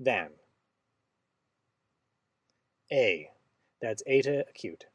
than. A. That's eta acute.